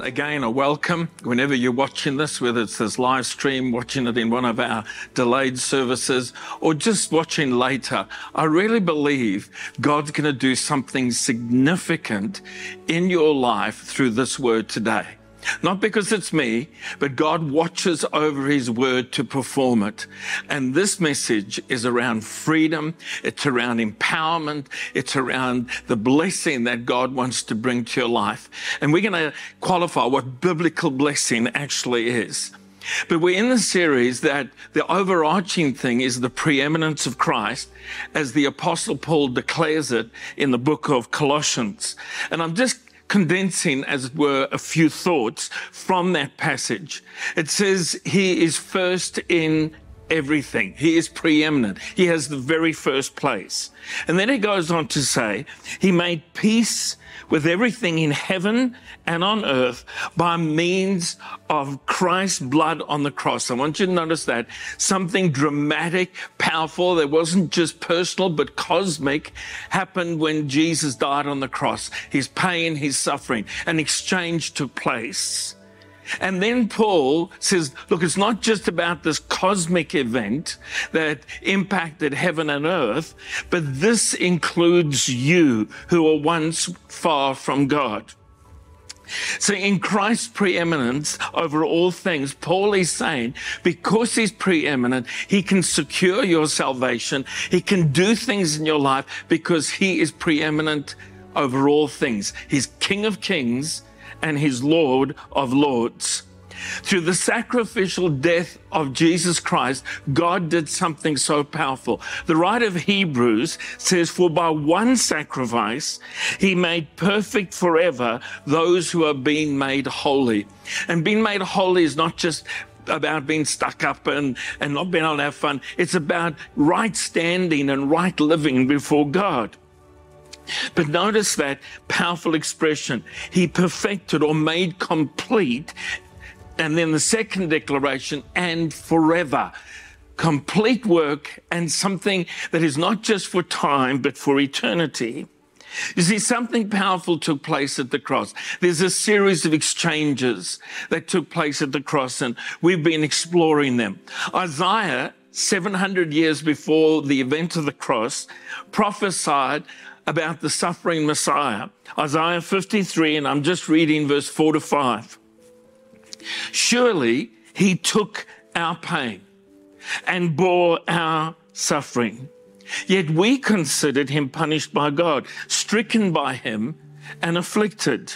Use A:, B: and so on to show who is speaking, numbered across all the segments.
A: Again, a welcome whenever you're watching this, whether it's this live stream, watching it in one of our delayed services, or just watching later. I really believe God's going to do something significant in your life through this word today. Not because it's me, but God watches over his word to perform it. And this message is around freedom. It's around empowerment. It's around the blessing that God wants to bring to your life. And we're going to qualify what biblical blessing actually is. But we're in the series that the overarching thing is the preeminence of Christ, as the Apostle Paul declares it in the book of Colossians. And I'm just condensing, as it were, a few thoughts from that passage. It says he is first in everything. He is preeminent. He has the very first place. And then he goes on to say, he made peace with everything in heaven and on earth by means of Christ's blood on the cross. I want you to notice that something dramatic, powerful, that wasn't just personal, but cosmic happened when Jesus died on the cross. His pain, his suffering, an exchange took place. And then Paul says, look, it's not just about this cosmic event that impacted heaven and earth, but this includes you who were once far from God. So in Christ's preeminence over all things, Paul is saying, because he's preeminent, he can secure your salvation. He can do things in your life because he is preeminent over all things. He's King of Kings and his Lord of Lords. Through the sacrificial death of Jesus Christ, God did something so powerful. The writer of Hebrews says, For by one sacrifice, he made perfect forever those who are being made holy. And being made holy is not just about being stuck up and, and not being able to have fun. It's about right standing and right living before God. But notice that powerful expression. He perfected or made complete. And then the second declaration, and forever. Complete work and something that is not just for time, but for eternity. You see, something powerful took place at the cross. There's a series of exchanges that took place at the cross, and we've been exploring them. Isaiah, 700 years before the event of the cross, prophesied about the suffering Messiah. Isaiah 53, and I'm just reading verse 4 to 5. Surely he took our pain and bore our suffering. Yet we considered him punished by God, stricken by him, and afflicted.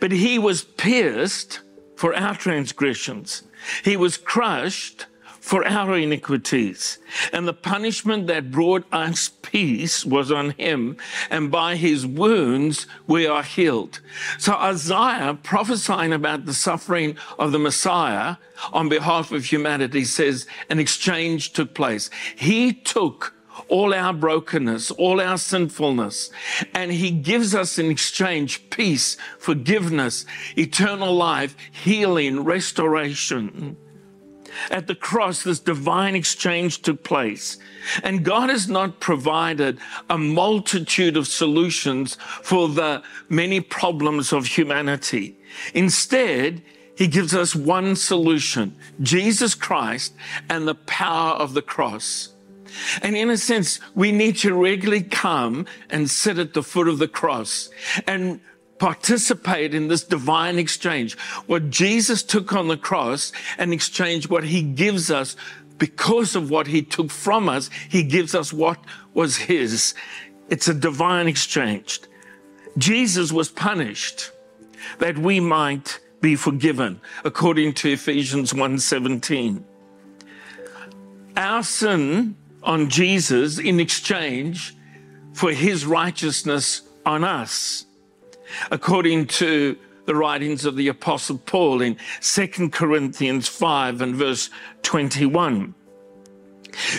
A: But he was pierced for our transgressions, he was crushed for our iniquities. And the punishment that brought us peace was on him, and by his wounds we are healed. So Isaiah prophesying about the suffering of the Messiah on behalf of humanity says an exchange took place. He took all our brokenness, all our sinfulness. And he gives us in exchange peace, forgiveness, eternal life, healing, restoration. At the cross, this divine exchange took place. And God has not provided a multitude of solutions for the many problems of humanity. Instead, he gives us one solution, Jesus Christ and the power of the cross. And in a sense, we need to regularly come and sit at the foot of the cross and participate in this divine exchange. What Jesus took on the cross and exchange what he gives us because of what he took from us, he gives us what was his. It's a divine exchange. Jesus was punished that we might be forgiven according to Ephesians 1:17. Our sin on Jesus in exchange for his righteousness on us according to the writings of the Apostle Paul in 2 Corinthians 5 and verse 21.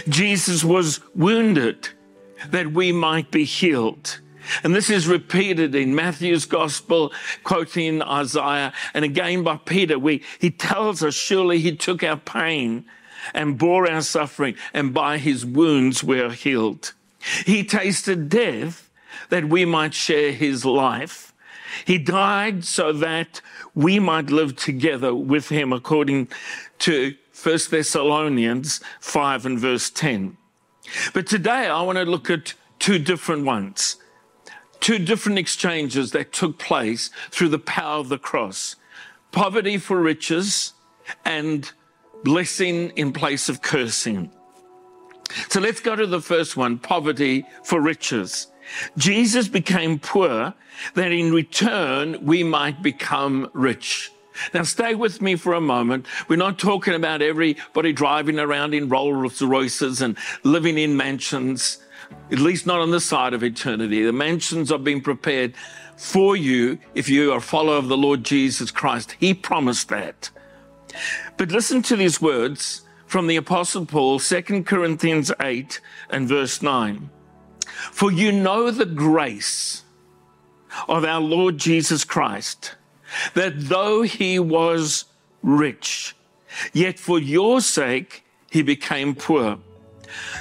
A: Jesus was wounded that we might be healed. And this is repeated in Matthew's gospel, quoting Isaiah, and again by Peter. We, he tells us, surely he took our pain and bore our suffering, and by his wounds we are healed. He tasted death that we might share his life. He died so that we might live together with him, according to 1 Thessalonians 5 and verse 10. But today I want to look at two different ones, two different exchanges that took place through the power of the cross poverty for riches and blessing in place of cursing. So let's go to the first one poverty for riches. Jesus became poor that in return we might become rich. Now, stay with me for a moment. We're not talking about everybody driving around in Rolls Royces and living in mansions, at least not on the side of eternity. The mansions are being prepared for you if you are a follower of the Lord Jesus Christ. He promised that. But listen to these words from the Apostle Paul, 2 Corinthians 8 and verse 9. For you know the grace of our Lord Jesus Christ that though he was rich, yet for your sake he became poor,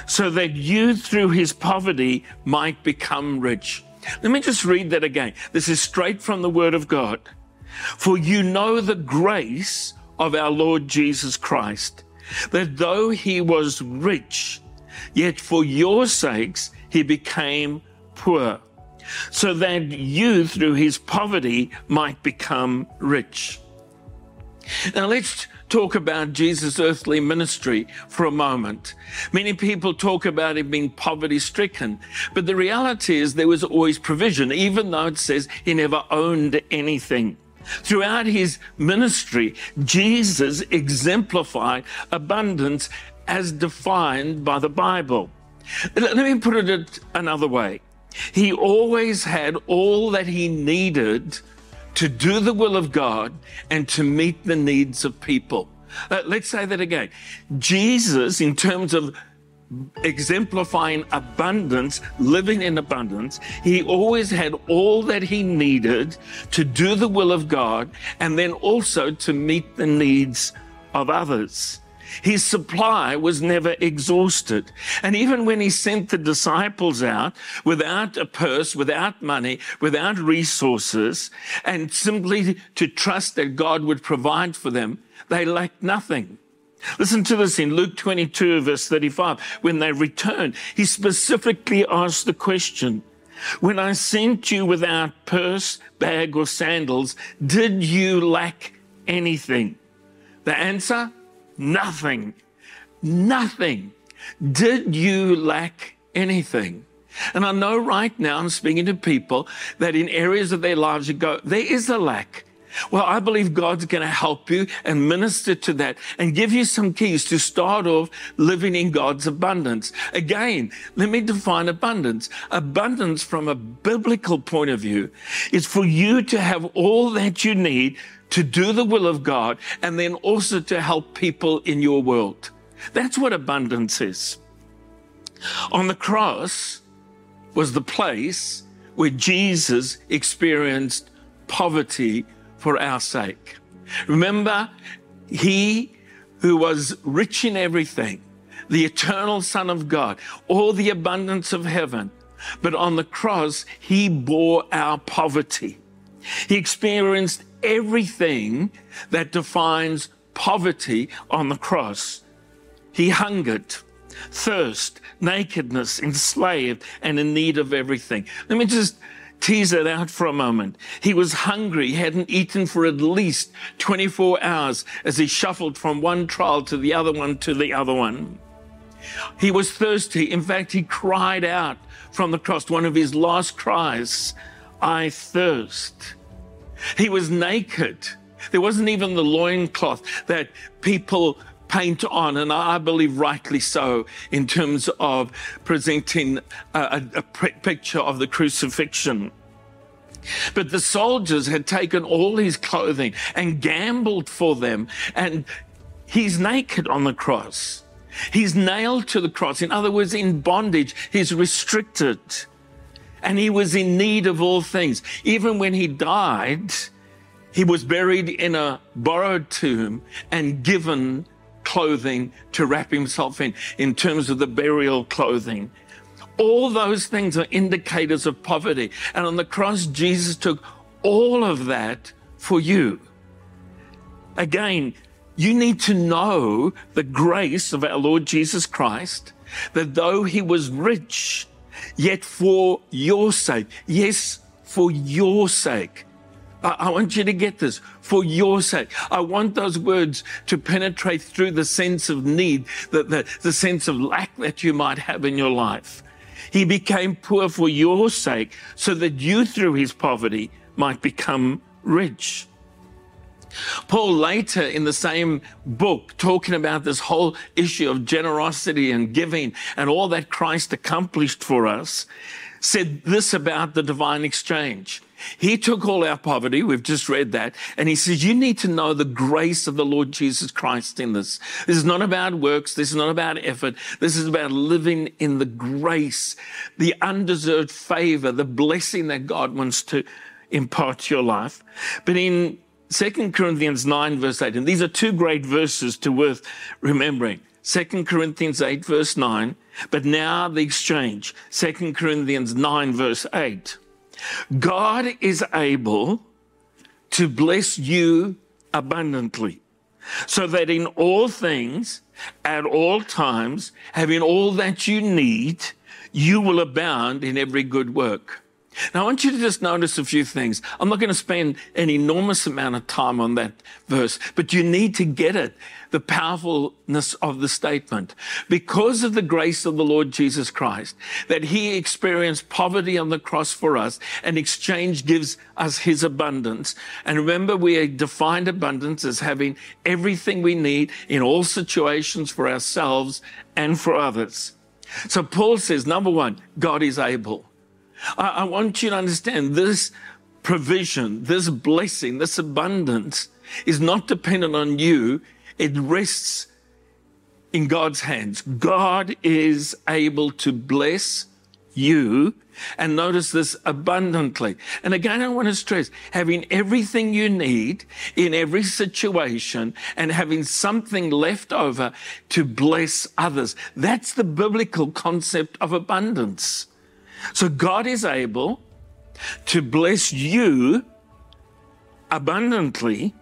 A: so that you through his poverty might become rich. Let me just read that again. This is straight from the Word of God. For you know the grace of our Lord Jesus Christ, that though he was rich, yet for your sakes he became poor so that you, through his poverty, might become rich. Now, let's talk about Jesus' earthly ministry for a moment. Many people talk about him being poverty stricken, but the reality is there was always provision, even though it says he never owned anything. Throughout his ministry, Jesus exemplified abundance as defined by the Bible. Let me put it another way. He always had all that he needed to do the will of God and to meet the needs of people. Uh, let's say that again. Jesus, in terms of exemplifying abundance, living in abundance, he always had all that he needed to do the will of God and then also to meet the needs of others. His supply was never exhausted. And even when he sent the disciples out without a purse, without money, without resources, and simply to trust that God would provide for them, they lacked nothing. Listen to this in Luke 22, verse 35. When they returned, he specifically asked the question, When I sent you without purse, bag, or sandals, did you lack anything? The answer, nothing, nothing. Did you lack anything? And I know right now I'm speaking to people that in areas of their lives you go, there is a lack. Well, I believe God's going to help you and minister to that and give you some keys to start off living in God's abundance. Again, let me define abundance. Abundance from a biblical point of view is for you to have all that you need to do the will of God, and then also to help people in your world. That's what abundance is. On the cross was the place where Jesus experienced poverty for our sake. Remember, he who was rich in everything, the eternal Son of God, all the abundance of heaven, but on the cross, he bore our poverty. He experienced everything that defines poverty on the cross. He hungered, thirst, nakedness, enslaved, and in need of everything. Let me just tease it out for a moment. He was hungry, hadn't eaten for at least 24 hours as he shuffled from one trial to the other one to the other one. He was thirsty. In fact, he cried out from the cross, one of his last cries, I thirst. He was naked. There wasn't even the loincloth that people paint on, and I believe rightly so, in terms of presenting a, a, a picture of the crucifixion. But the soldiers had taken all his clothing and gambled for them, and he's naked on the cross. He's nailed to the cross. In other words, in bondage, he's restricted and he was in need of all things. Even when he died, he was buried in a borrowed tomb and given clothing to wrap himself in, in terms of the burial clothing. All those things are indicators of poverty. And on the cross, Jesus took all of that for you. Again, you need to know the grace of our Lord Jesus Christ, that though he was rich, yet for your sake, yes, for your sake. I, want you to get this for your sake. I want those words to penetrate through the sense of need, the, the, the sense of lack that you might have in your life. He became poor for your sake so that you through his poverty might become rich. Paul later in the same book, talking about this whole issue of generosity and giving and all that Christ accomplished for us, said this about the divine exchange. He took all our poverty, we've just read that, and he says, You need to know the grace of the Lord Jesus Christ in this. This is not about works, this is not about effort, this is about living in the grace, the undeserved favor, the blessing that God wants to impart to your life. But in 2 Corinthians 9, verse 8, and these are two great verses to worth remembering. 2 Corinthians 8, verse 9, but now the exchange. 2 Corinthians 9, verse 8. God is able to bless you abundantly, so that in all things, at all times, having all that you need, you will abound in every good work. Now, I want you to just notice a few things. I'm not going to spend an enormous amount of time on that verse, but you need to get it, the powerfulness of the statement. Because of the grace of the Lord Jesus Christ, that he experienced poverty on the cross for us, and exchange gives us his abundance. And remember, we defined abundance as having everything we need in all situations for ourselves and for others. So Paul says, number one, God is able. I, I want you to understand this provision, this blessing, this abundance is not dependent on you. It rests in God's hands. God is able to bless you and notice this abundantly. And again, I want to stress having everything you need in every situation and having something left over to bless others. That's the biblical concept of abundance. So God is able to bless you abundantly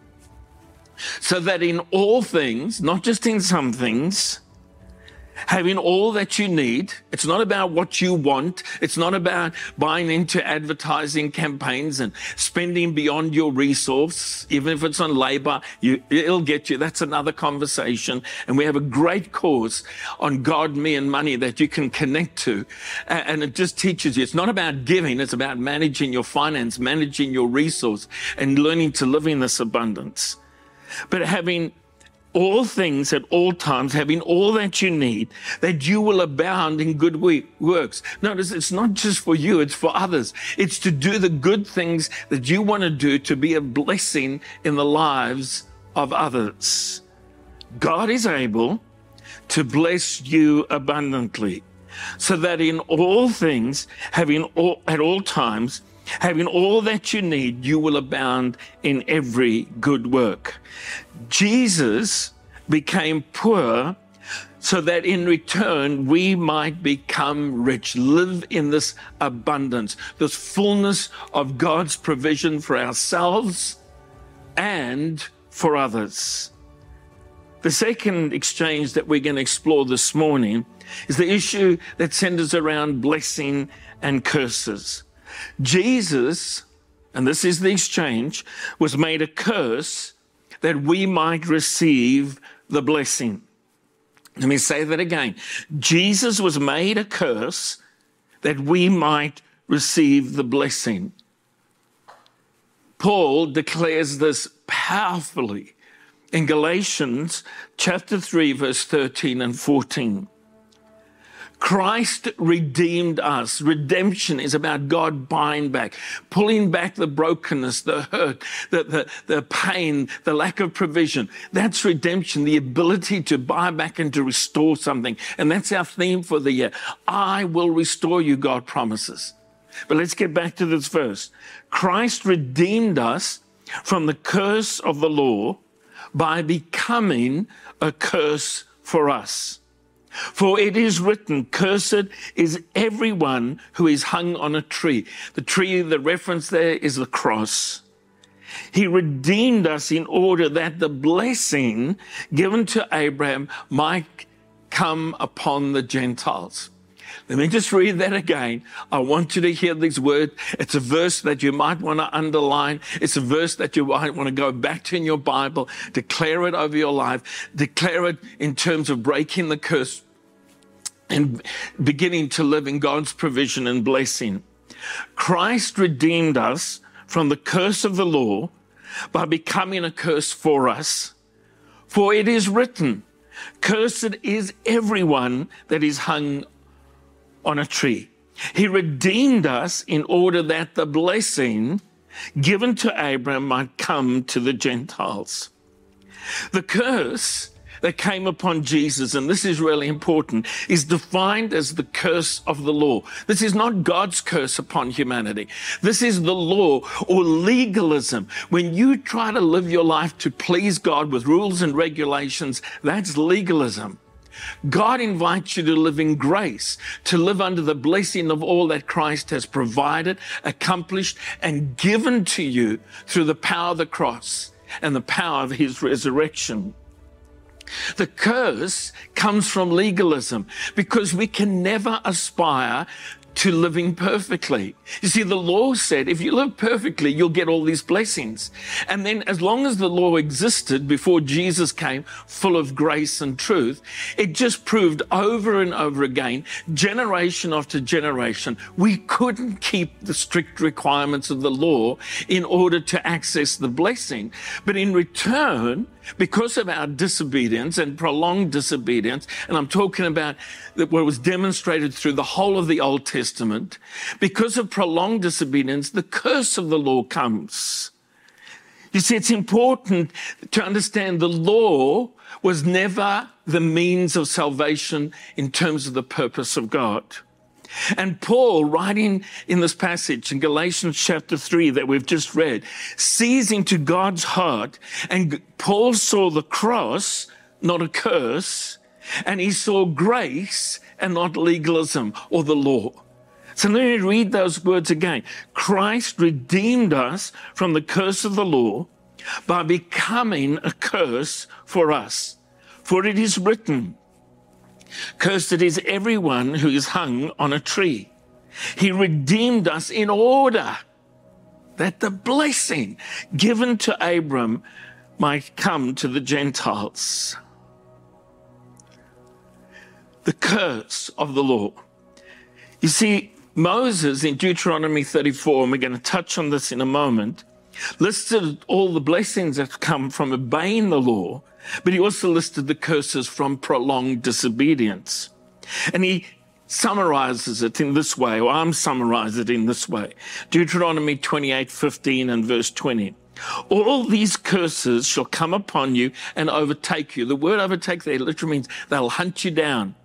A: so that in all things, not just in some things, having all that you need. It's not about what you want. It's not about buying into advertising campaigns and spending beyond your resource. Even if it's on labor, you, it'll get you. That's another conversation. And we have a great course on God, me and money that you can connect to. And it just teaches you. It's not about giving. It's about managing your finance, managing your resource and learning to live in this abundance. But having all things at all times, having all that you need, that you will abound in good works. Notice it's not just for you, it's for others. It's to do the good things that you want to do to be a blessing in the lives of others. God is able to bless you abundantly so that in all things, having all, at all times, having all that you need, you will abound in every good work. Jesus became poor so that in return we might become rich, live in this abundance, this fullness of God's provision for ourselves and for others. The second exchange that we're going to explore this morning is the issue that centers around blessing and curses. Jesus, and this is the exchange, was made a curse that we might receive the blessing. Let me say that again. Jesus was made a curse that we might receive the blessing. Paul declares this powerfully in Galatians chapter 3, verse 13 and 14. Christ redeemed us. Redemption is about God buying back, pulling back the brokenness, the hurt, the, the, the pain, the lack of provision. That's redemption, the ability to buy back and to restore something. And that's our theme for the year. I will restore you, God promises. But let's get back to this verse. Christ redeemed us from the curse of the law by becoming a curse for us. For it is written, Cursed is everyone who is hung on a tree. The tree, the reference there is the cross. He redeemed us in order that the blessing given to Abraham might come upon the Gentiles. Let me just read that again. I want you to hear these words. It's a verse that you might want to underline. It's a verse that you might want to go back to in your Bible, declare it over your life, declare it in terms of breaking the curse and beginning to live in God's provision and blessing. Christ redeemed us from the curse of the law by becoming a curse for us. For it is written, Cursed is everyone that is hung on a tree. He redeemed us in order that the blessing given to Abraham might come to the Gentiles. The curse that came upon Jesus, and this is really important, is defined as the curse of the law. This is not God's curse upon humanity. This is the law or legalism. When you try to live your life to please God with rules and regulations, that's legalism. God invites you to live in grace, to live under the blessing of all that Christ has provided, accomplished, and given to you through the power of the cross and the power of his resurrection. The curse comes from legalism because we can never aspire to living perfectly. You see, the law said if you live perfectly, you'll get all these blessings. And then, as long as the law existed before Jesus came, full of grace and truth, it just proved over and over again, generation after generation, we couldn't keep the strict requirements of the law in order to access the blessing. But in return, because of our disobedience and prolonged disobedience, and I'm talking about what was demonstrated through the whole of the Old Testament, because of prolonged disobedience, the curse of the law comes. You see, it's important to understand the law was never the means of salvation in terms of the purpose of God. And Paul, writing in this passage in Galatians chapter 3 that we've just read, sees into God's heart. And Paul saw the cross, not a curse, and he saw grace and not legalism or the law. So let me read those words again. Christ redeemed us from the curse of the law by becoming a curse for us. For it is written, Cursed is everyone who is hung on a tree. He redeemed us in order that the blessing given to Abram might come to the Gentiles. The curse of the law. You see, Moses in Deuteronomy 34, and we're going to touch on this in a moment, listed all the blessings that come from obeying the law but he also listed the curses from prolonged disobedience. And he summarizes it in this way, or I'm summarizing it in this way. Deuteronomy 28, 15 and verse 20. All these curses shall come upon you and overtake you. The word overtake there literally means they'll hunt you down.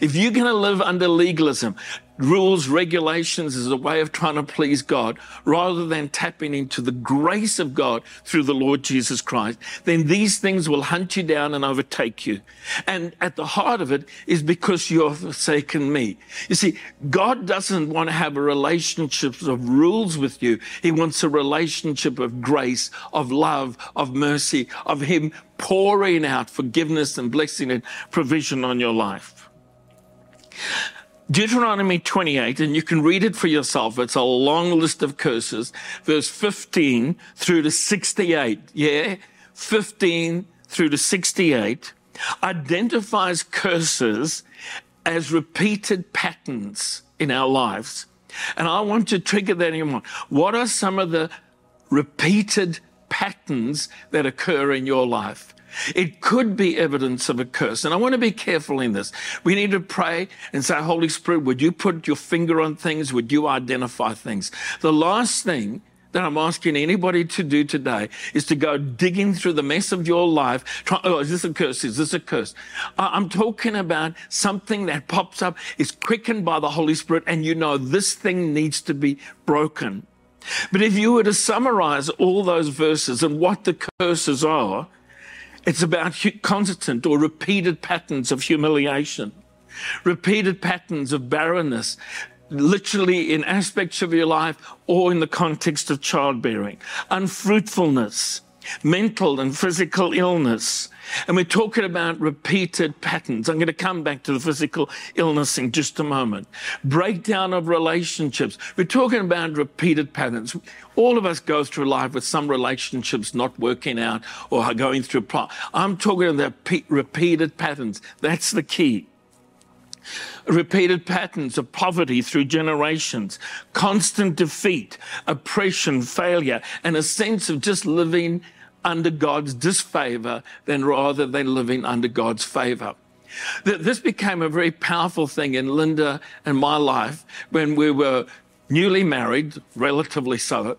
A: If you're going to live under legalism, rules, regulations as a way of trying to please God, rather than tapping into the grace of God through the Lord Jesus Christ, then these things will hunt you down and overtake you. And at the heart of it is because you have forsaken me. You see, God doesn't want to have a relationship of rules with you. He wants a relationship of grace, of love, of mercy, of Him pouring out forgiveness and blessing and provision on your life. Deuteronomy 28, and you can read it for yourself. It's a long list of curses, verse 15 through to 68. Yeah, 15 through to 68 identifies curses as repeated patterns in our lives. And I want to trigger that in mind. What are some of the repeated patterns that occur in your life? It could be evidence of a curse. And I want to be careful in this. We need to pray and say, Holy Spirit, would you put your finger on things? Would you identify things? The last thing that I'm asking anybody to do today is to go digging through the mess of your life. Try, oh, is this a curse? Is this a curse? I'm talking about something that pops up, is quickened by the Holy Spirit, and you know this thing needs to be broken. But if you were to summarize all those verses and what the curses are, it's about constant or repeated patterns of humiliation. repeated patterns of barrenness, literally in aspects of your life or in the context of childbearing, unfruitfulness, mental and physical illness. And we're talking about repeated patterns. I'm going to come back to the physical illness in just a moment. Breakdown of relationships. We're talking about repeated patterns. All of us go through life with some relationships not working out or going through. a Pro- I'm talking about repeated patterns. That's the key repeated patterns of poverty through generations, constant defeat, oppression, failure, and a sense of just living under God's disfavor than rather than living under God's favor. This became a very powerful thing in Linda and my life when we were newly married, relatively so.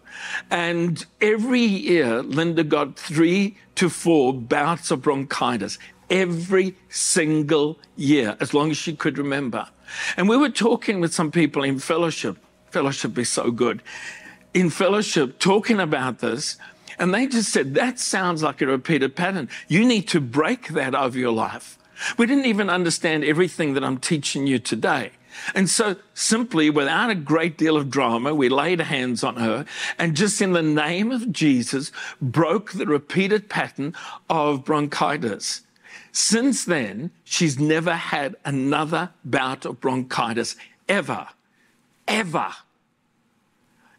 A: And every year, Linda got three to four bouts of bronchitis every single year, as long as she could remember. And we were talking with some people in fellowship. Fellowship is so good. In fellowship, talking about this, and they just said, that sounds like a repeated pattern. You need to break that over your life. We didn't even understand everything that I'm teaching you today. And so, simply, without a great deal of drama, we laid hands on her and just in the name of Jesus broke the repeated pattern of bronchitis. Since then, she's never had another bout of bronchitis ever, ever.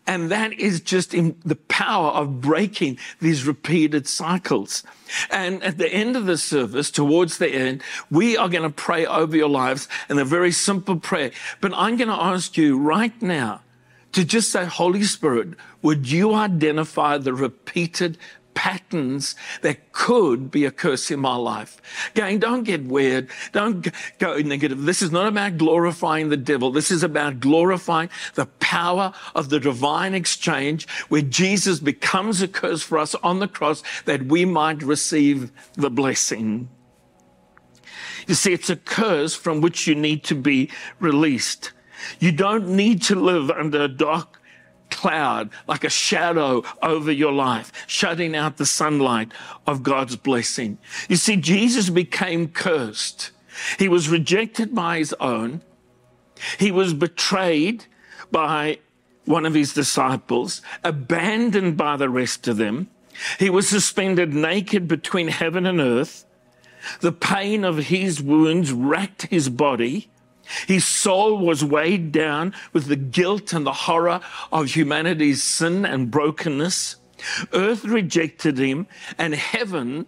A: And that is just in the power of breaking these repeated cycles. And at the end of the service, towards the end, we are going to pray over your lives in a very simple prayer. But I'm going to ask you right now to just say, Holy Spirit, would you identify the repeated patterns that could be a curse in my life. Gang, don't get weird. Don't go negative. This is not about glorifying the devil. This is about glorifying the power of the divine exchange where Jesus becomes a curse for us on the cross that we might receive the blessing. You see, it's a curse from which you need to be released. You don't need to live under a dark cloud, like a shadow over your life, shutting out the sunlight of God's blessing. You see, Jesus became cursed. He was rejected by his own. He was betrayed by one of his disciples, abandoned by the rest of them. He was suspended naked between heaven and earth. The pain of his wounds racked his body. His soul was weighed down with the guilt and the horror of humanity's sin and brokenness. Earth rejected him, and heaven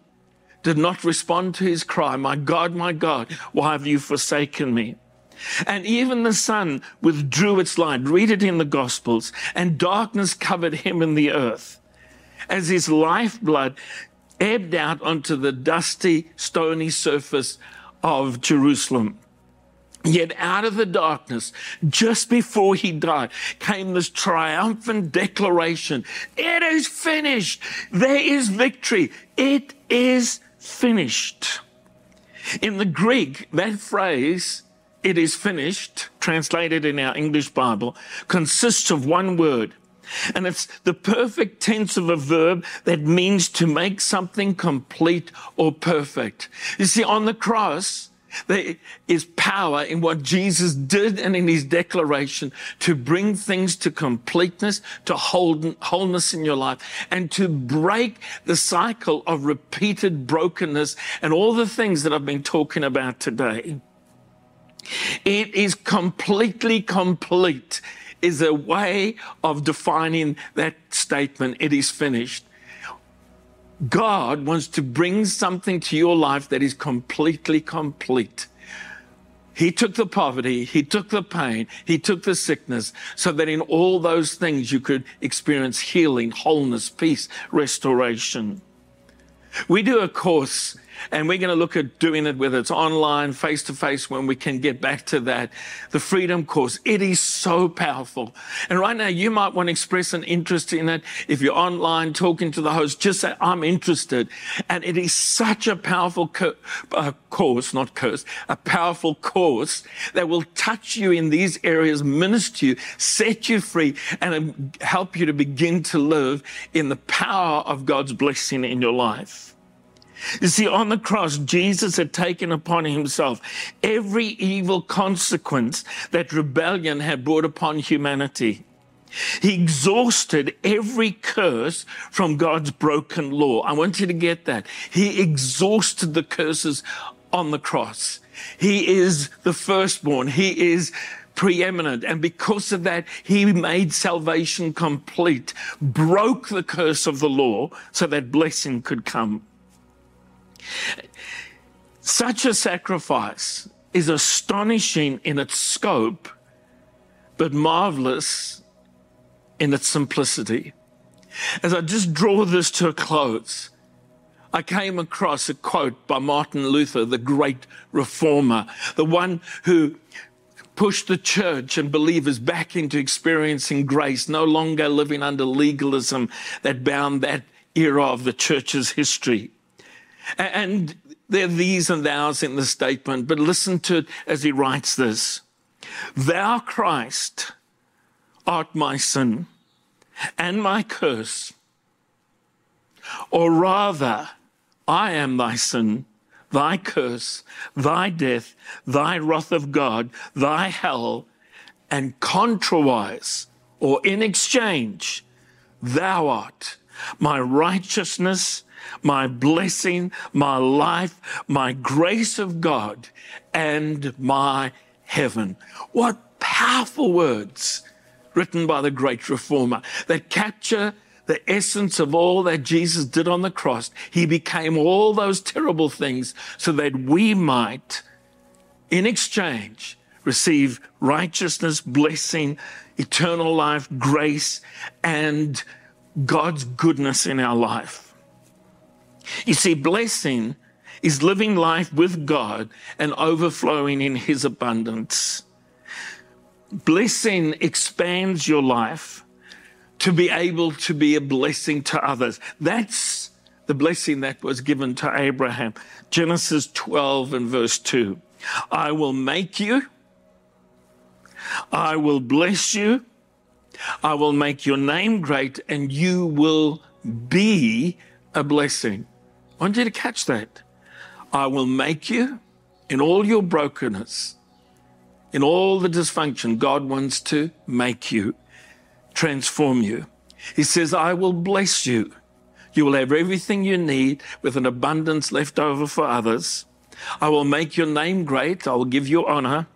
A: did not respond to his cry, My God, my God, why have you forsaken me? And even the sun withdrew its light. Read it in the Gospels. And darkness covered him in the earth. As his lifeblood ebbed out onto the dusty, stony surface of Jerusalem. Yet out of the darkness, just before he died, came this triumphant declaration. It is finished. There is victory. It is finished. In the Greek, that phrase, it is finished, translated in our English Bible, consists of one word. And it's the perfect tense of a verb that means to make something complete or perfect. You see, on the cross, there is power in what Jesus did and in his declaration to bring things to completeness, to wholeness in your life, and to break the cycle of repeated brokenness and all the things that I've been talking about today. It is completely complete, is a way of defining that statement. It is finished. God wants to bring something to your life that is completely complete. He took the poverty, He took the pain, He took the sickness, so that in all those things you could experience healing, wholeness, peace, restoration. We do a course and we're going to look at doing it whether it's online, face to face, when we can get back to that. The Freedom Course, it is so powerful. And right now, you might want to express an interest in it. If you're online talking to the host, just say, I'm interested. And it is such a powerful co- uh, course, not curse, a powerful course that will touch you in these areas, minister you, set you free, and help you to begin to live in the power of God's blessing in your life. You see, on the cross, Jesus had taken upon himself every evil consequence that rebellion had brought upon humanity. He exhausted every curse from God's broken law. I want you to get that. He exhausted the curses on the cross. He is the firstborn. He is preeminent. And because of that, he made salvation complete, broke the curse of the law so that blessing could come. Such a sacrifice is astonishing in its scope, but marvelous in its simplicity. As I just draw this to a close, I came across a quote by Martin Luther, the great reformer, the one who pushed the church and believers back into experiencing grace, no longer living under legalism that bound that era of the church's history. And there are these and thous in the statement, but listen to it as he writes this. Thou, Christ, art my sin and my curse, or rather, I am thy sin, thy curse, thy death, thy wrath of God, thy hell, and contrawise, or in exchange, thou art my righteousness my blessing, my life, my grace of God, and my heaven. What powerful words written by the great reformer that capture the essence of all that Jesus did on the cross. He became all those terrible things so that we might, in exchange, receive righteousness, blessing, eternal life, grace, and God's goodness in our life. You see, blessing is living life with God and overflowing in His abundance. Blessing expands your life to be able to be a blessing to others. That's the blessing that was given to Abraham. Genesis 12 and verse 2. I will make you, I will bless you, I will make your name great, and you will be a blessing. I want you to catch that. I will make you in all your brokenness, in all the dysfunction. God wants to make you, transform you. He says, I will bless you. You will have everything you need with an abundance left over for others. I will make your name great. I will give you honor.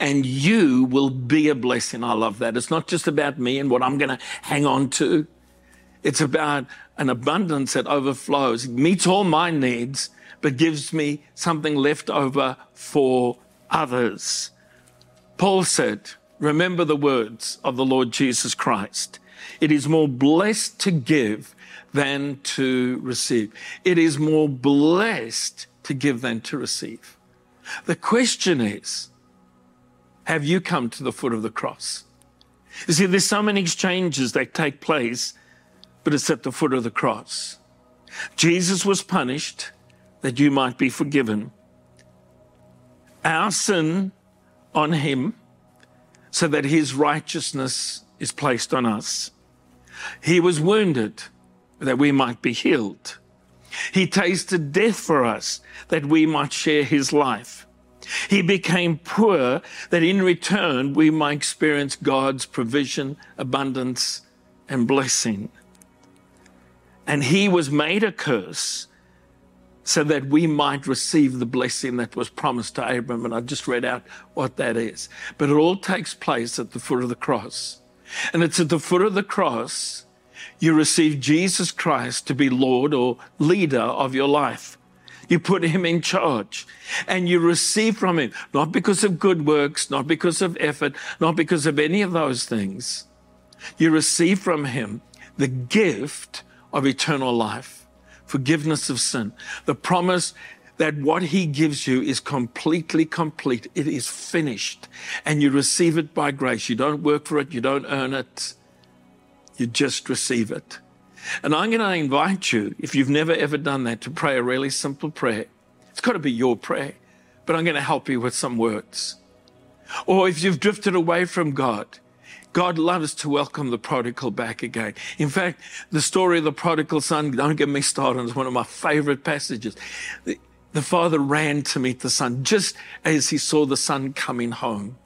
A: And you will be a blessing. I love that. It's not just about me and what I'm going to hang on to. It's about an abundance that overflows, it meets all my needs, but gives me something left over for others. Paul said, Remember the words of the Lord Jesus Christ. It is more blessed to give than to receive. It is more blessed to give than to receive. The question is, have you come to the foot of the cross? You see, there's so many exchanges that take place but it's at the foot of the cross. Jesus was punished that you might be forgiven. Our sin on him so that his righteousness is placed on us. He was wounded that we might be healed. He tasted death for us that we might share his life. He became poor that in return we might experience God's provision, abundance, and blessing. And he was made a curse so that we might receive the blessing that was promised to Abraham. And I just read out what that is. But it all takes place at the foot of the cross. And it's at the foot of the cross you receive Jesus Christ to be Lord or leader of your life. You put him in charge and you receive from him, not because of good works, not because of effort, not because of any of those things. You receive from him the gift of eternal life, forgiveness of sin, the promise that what he gives you is completely complete. It is finished and you receive it by grace. You don't work for it. You don't earn it. You just receive it. And I'm going to invite you, if you've never ever done that, to pray a really simple prayer. It's got to be your prayer, but I'm going to help you with some words. Or if you've drifted away from God, God loves to welcome the prodigal back again. In fact, the story of the prodigal son, don't get me started, is one of my favorite passages. The, the father ran to meet the son just as he saw the son coming home.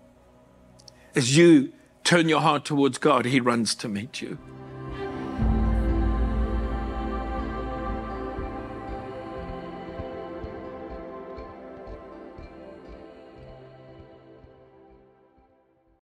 A: As you turn your heart towards God, he runs to meet you.